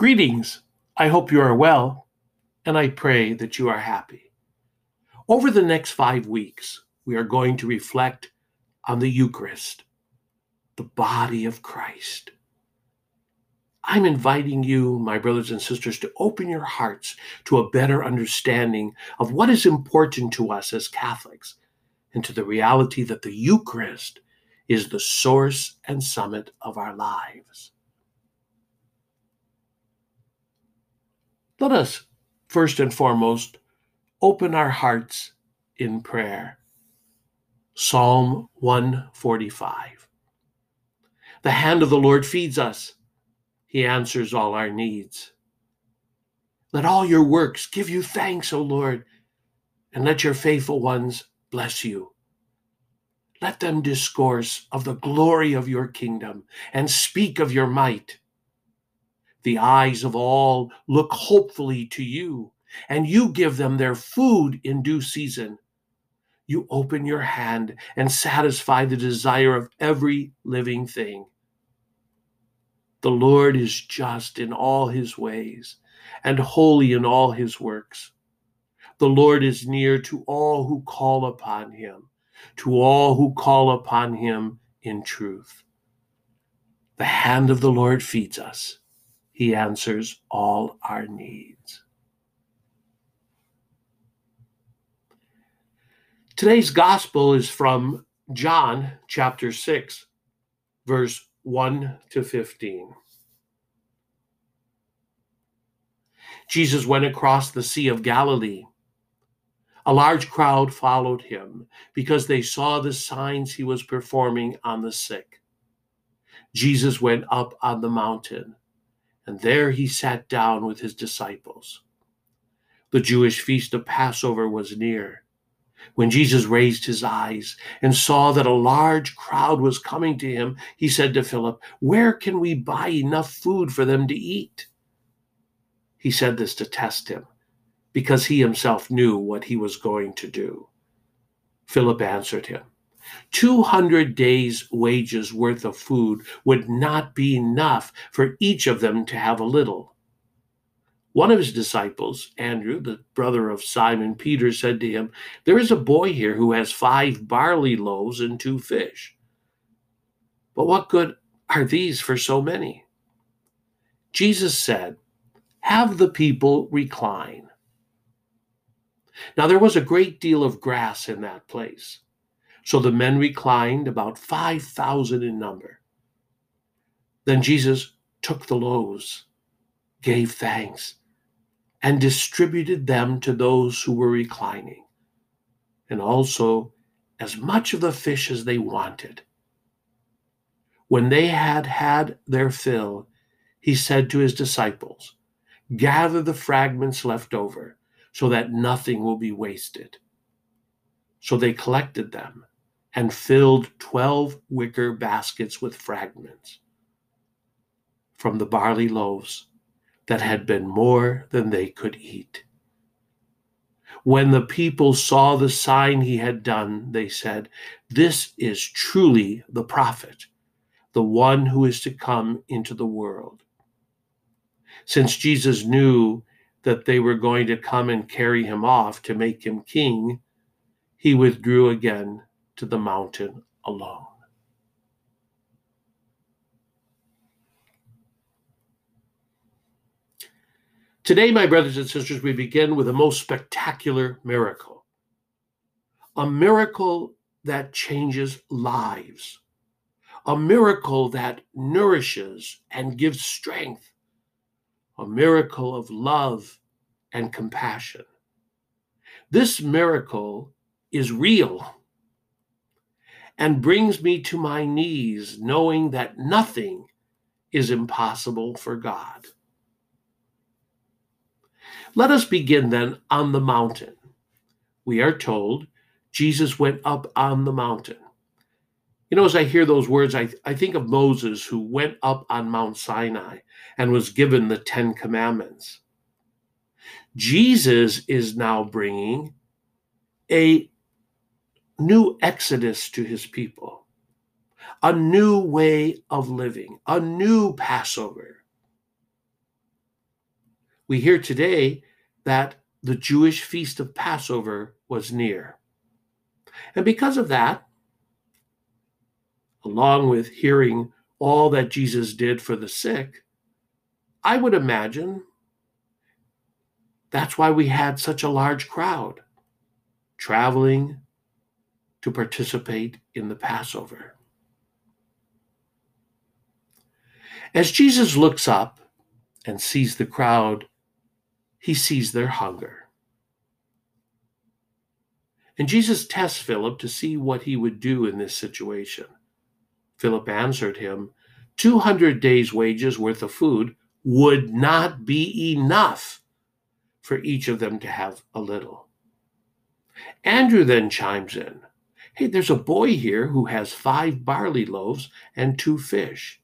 Greetings. I hope you are well, and I pray that you are happy. Over the next five weeks, we are going to reflect on the Eucharist, the body of Christ. I'm inviting you, my brothers and sisters, to open your hearts to a better understanding of what is important to us as Catholics and to the reality that the Eucharist is the source and summit of our lives. Let us, first and foremost, open our hearts in prayer. Psalm 145. The hand of the Lord feeds us, He answers all our needs. Let all your works give you thanks, O Lord, and let your faithful ones bless you. Let them discourse of the glory of your kingdom and speak of your might. The eyes of all look hopefully to you, and you give them their food in due season. You open your hand and satisfy the desire of every living thing. The Lord is just in all his ways and holy in all his works. The Lord is near to all who call upon him, to all who call upon him in truth. The hand of the Lord feeds us he answers all our needs. Today's gospel is from John chapter 6, verse 1 to 15. Jesus went across the Sea of Galilee. A large crowd followed him because they saw the signs he was performing on the sick. Jesus went up on the mountain and there he sat down with his disciples. The Jewish feast of Passover was near. When Jesus raised his eyes and saw that a large crowd was coming to him, he said to Philip, Where can we buy enough food for them to eat? He said this to test him, because he himself knew what he was going to do. Philip answered him, 200 days' wages worth of food would not be enough for each of them to have a little. One of his disciples, Andrew, the brother of Simon Peter, said to him, There is a boy here who has five barley loaves and two fish. But what good are these for so many? Jesus said, Have the people recline. Now there was a great deal of grass in that place so the men reclined, about 5,000 in number. Then Jesus took the loaves, gave thanks, and distributed them to those who were reclining, and also as much of the fish as they wanted. When they had had their fill, he said to his disciples, Gather the fragments left over, so that nothing will be wasted. So they collected them and filled 12 wicker baskets with fragments from the barley loaves that had been more than they could eat. When the people saw the sign he had done, they said, This is truly the prophet, the one who is to come into the world. Since Jesus knew that they were going to come and carry him off to make him king, he withdrew again to the mountain alone. Today, my brothers and sisters, we begin with a most spectacular miracle. A miracle that changes lives. A miracle that nourishes and gives strength. A miracle of love and compassion. This miracle is real and brings me to my knees, knowing that nothing is impossible for God. Let us begin then on the mountain. We are told Jesus went up on the mountain. You know, as I hear those words, I, I think of Moses who went up on Mount Sinai and was given the Ten Commandments. Jesus is now bringing a new exodus to his people, a new way of living, a new Passover. We hear today that the Jewish feast of Passover was near. And because of that, along with hearing all that Jesus did for the sick, I would imagine that's why we had such a large crowd traveling to participate in the Passover. As Jesus looks up and sees the crowd, he sees their hunger. And Jesus tests Philip to see what he would do in this situation. Philip answered him, 200 days' wages worth of food would not be enough for each of them to have a little. Andrew then chimes in Hey, there's a boy here who has five barley loaves and two fish.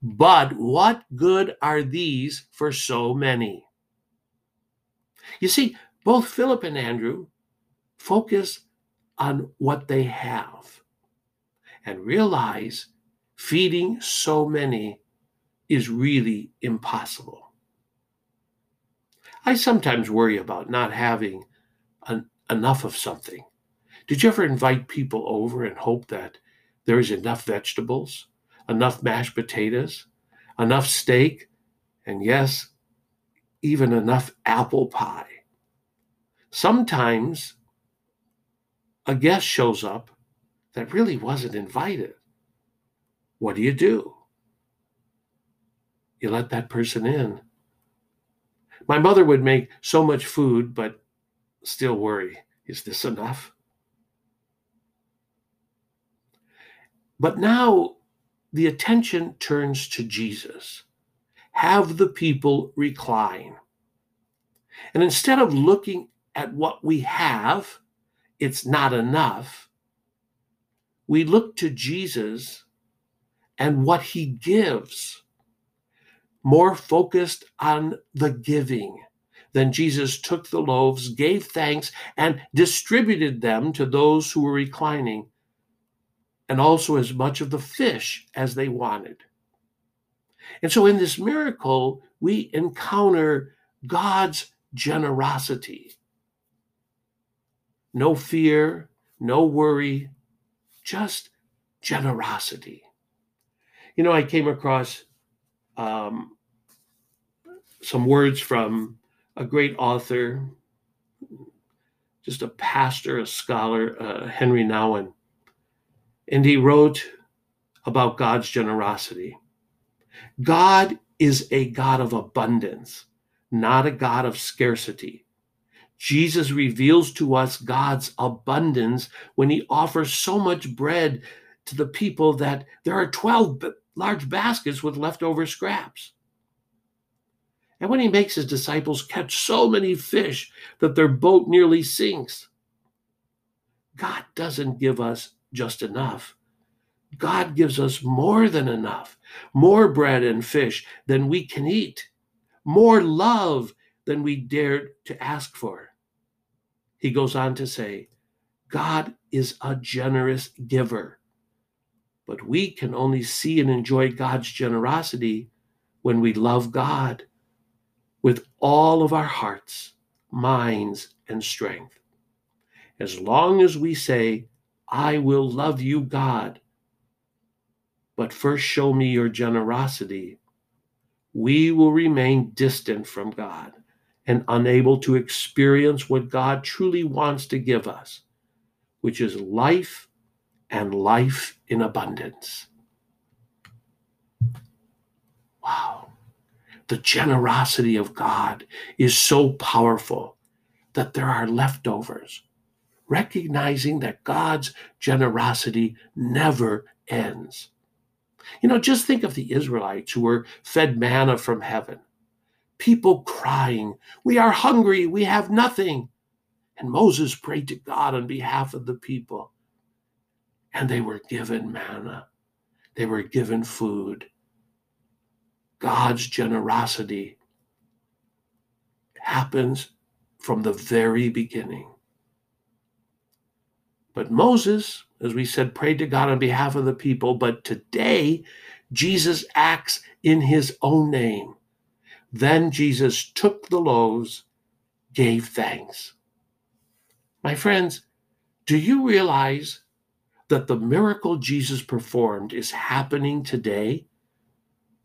But what good are these for so many? You see, both Philip and Andrew focus on what they have and realize feeding so many is really impossible. I sometimes worry about not having an, enough of something. Did you ever invite people over and hope that there is enough vegetables, enough mashed potatoes, enough steak, and yes, even enough apple pie? Sometimes a guest shows up that really wasn't invited. What do you do? You let that person in. My mother would make so much food, but still worry is this enough? But now the attention turns to Jesus. Have the people recline. And instead of looking at what we have, it's not enough, we look to Jesus and what he gives, more focused on the giving. Then Jesus took the loaves, gave thanks, and distributed them to those who were reclining, and also as much of the fish as they wanted. And so in this miracle, we encounter God's generosity. No fear, no worry, just generosity. You know, I came across um, some words from a great author, just a pastor, a scholar, uh, Henry Nouwen. And he wrote about God's generosity. God is a God of abundance, not a God of scarcity. Jesus reveals to us God's abundance when he offers so much bread to the people that there are 12 large baskets with leftover scraps. And when he makes his disciples catch so many fish that their boat nearly sinks, God doesn't give us just enough. God gives us more than enough, more bread and fish than we can eat, more love than we dared to ask for. He goes on to say, God is a generous giver, but we can only see and enjoy God's generosity when we love God with all of our hearts, minds, and strength. As long as we say, I will love you, God, but first show me your generosity, we will remain distant from God and unable to experience what God truly wants to give us, which is life and life in abundance. Wow. The generosity of God is so powerful that there are leftovers, recognizing that God's generosity never ends. You know, just think of the Israelites who were fed manna from heaven people crying, We are hungry, we have nothing. And Moses prayed to God on behalf of the people. And they were given manna, they were given food. God's generosity happens from the very beginning. But Moses, as we said, prayed to God on behalf of the people. But today, Jesus acts in his own name Then Jesus took the loaves, gave thanks. My friends, do you realize that the miracle Jesus performed is happening today?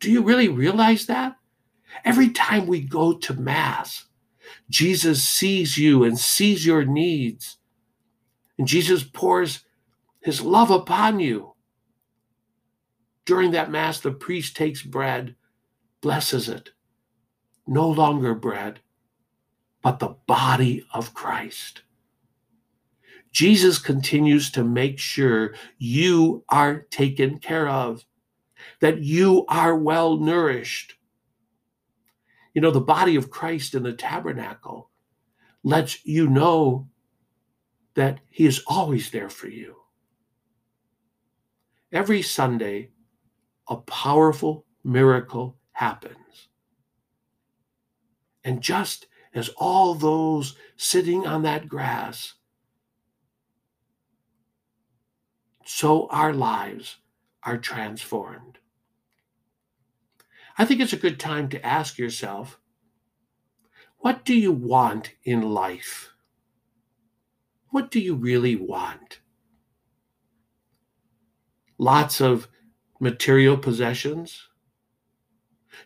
Do you really realize that? Every time we go to Mass, Jesus sees you and sees your needs. And Jesus pours his love upon you. During that Mass, the priest takes bread, blesses it. No longer bread, but the body of Christ. Jesus continues to make sure you are taken care of, that you are well nourished. You know, the body of Christ in the tabernacle lets you know that He is always there for you. Every Sunday, a powerful miracle happens. And just as all those sitting on that grass so our lives are transformed. I think it's a good time to ask yourself what do you want in life? What do you really want? Lots of material possessions?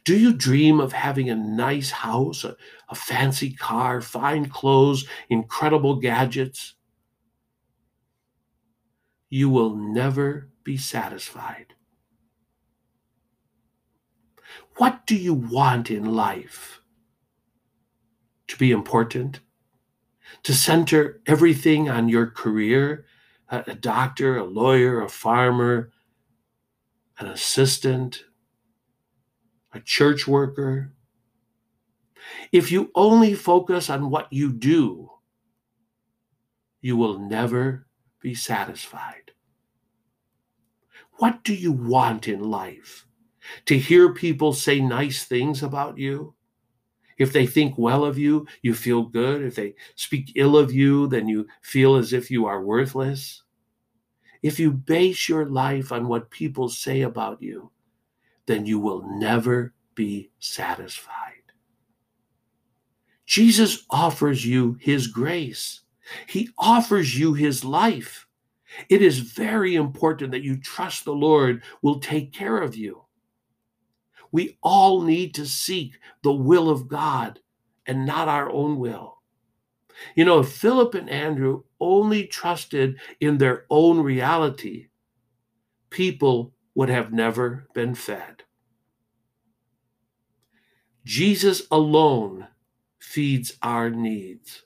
Do you dream of having a nice house, a, a fancy car, fine clothes, incredible gadgets? you will never be satisfied. What do you want in life? To be important? To center everything on your career? A, doctor, a lawyer, a farmer, an assistant, a church worker? If you only focus on what you do, you will never be satisfied. What do you want in life? To hear people say nice things about you? If they think well of you, you feel good. If they speak ill of you, then you feel as if you are worthless. If you base your life on what people say about you, then you will never be satisfied. Jesus offers you his grace. He offers you his life. It is very important that you trust the Lord will take care of you. We all need to seek the will of God and not our own will. You know, if Philip and Andrew only trusted in their own reality, people would have never been fed. Jesus alone feeds our needs.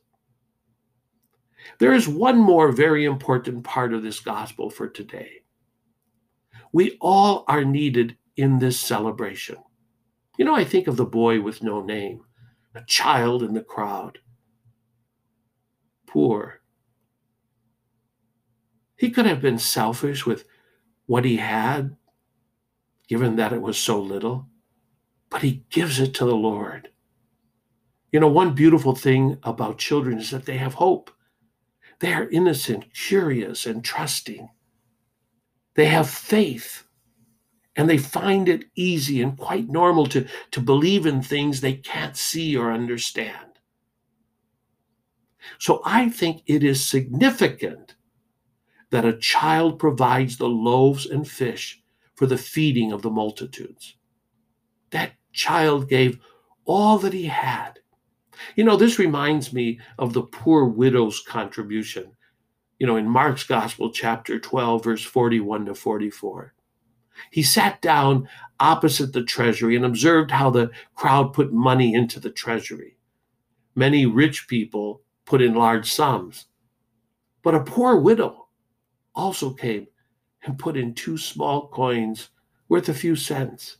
There is one more very important part of this gospel for today. We all are needed in this celebration. You know, I think of the boy with no name, a child in the crowd, poor. He could have been selfish with what he had, given that it was so little, but he gives it to the Lord. You know, one beautiful thing about children is that they have hope. They are innocent, curious, and trusting. They have faith and they find it easy and quite normal to, to believe in things they can't see or understand. So I think it is significant that a child provides the loaves and fish for the feeding of the multitudes. That child gave all that he had you know, this reminds me of the poor widow's contribution, you know, in Mark's Gospel, chapter 12, verse 41 to 44. He sat down opposite the treasury and observed how the crowd put money into the treasury. Many rich people put in large sums, but a poor widow also came and put in two small coins worth a few cents.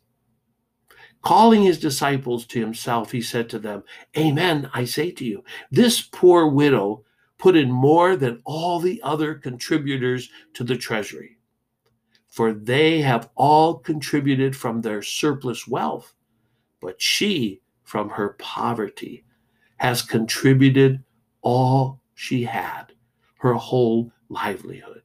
Calling his disciples to himself, he said to them, Amen, I say to you, this poor widow put in more than all the other contributors to the treasury, for they have all contributed from their surplus wealth, but she, from her poverty, has contributed all she had, her whole livelihood.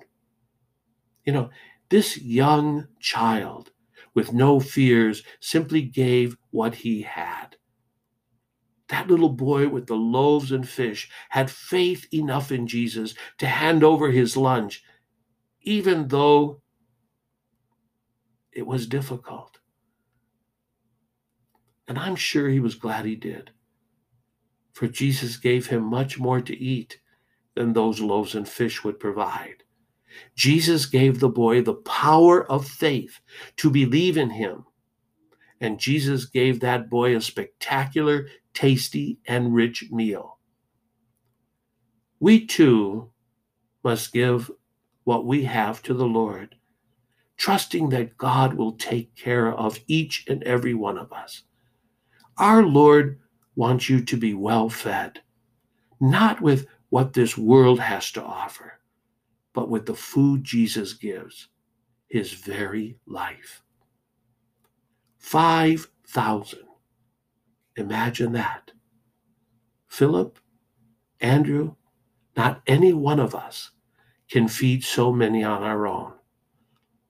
You know, this young child with no fears, simply gave what he had. That little boy with the loaves and fish had faith enough in Jesus to hand over his lunch, even though it was difficult. And I'm sure he was glad he did, for Jesus gave him much more to eat than those loaves and fish would provide. Jesus gave the boy the power of faith to believe in him. And Jesus gave that boy a spectacular, tasty, and rich meal. We too must give what we have to the Lord, trusting that God will take care of each and every one of us. Our Lord wants you to be well fed, not with what this world has to offer, but with the food Jesus gives, his very life. 5,000. Imagine that. Philip, Andrew, not any one of us can feed so many on our own.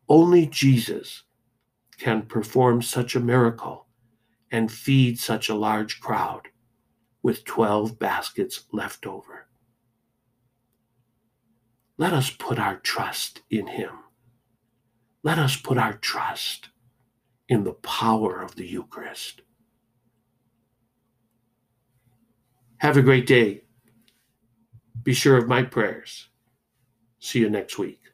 Only Jesus can perform such a miracle and feed such a large crowd with 12 baskets left over. Let us put our trust in him. Let us put our trust in the power of the Eucharist. Have a great day. Be sure of my prayers. See you next week.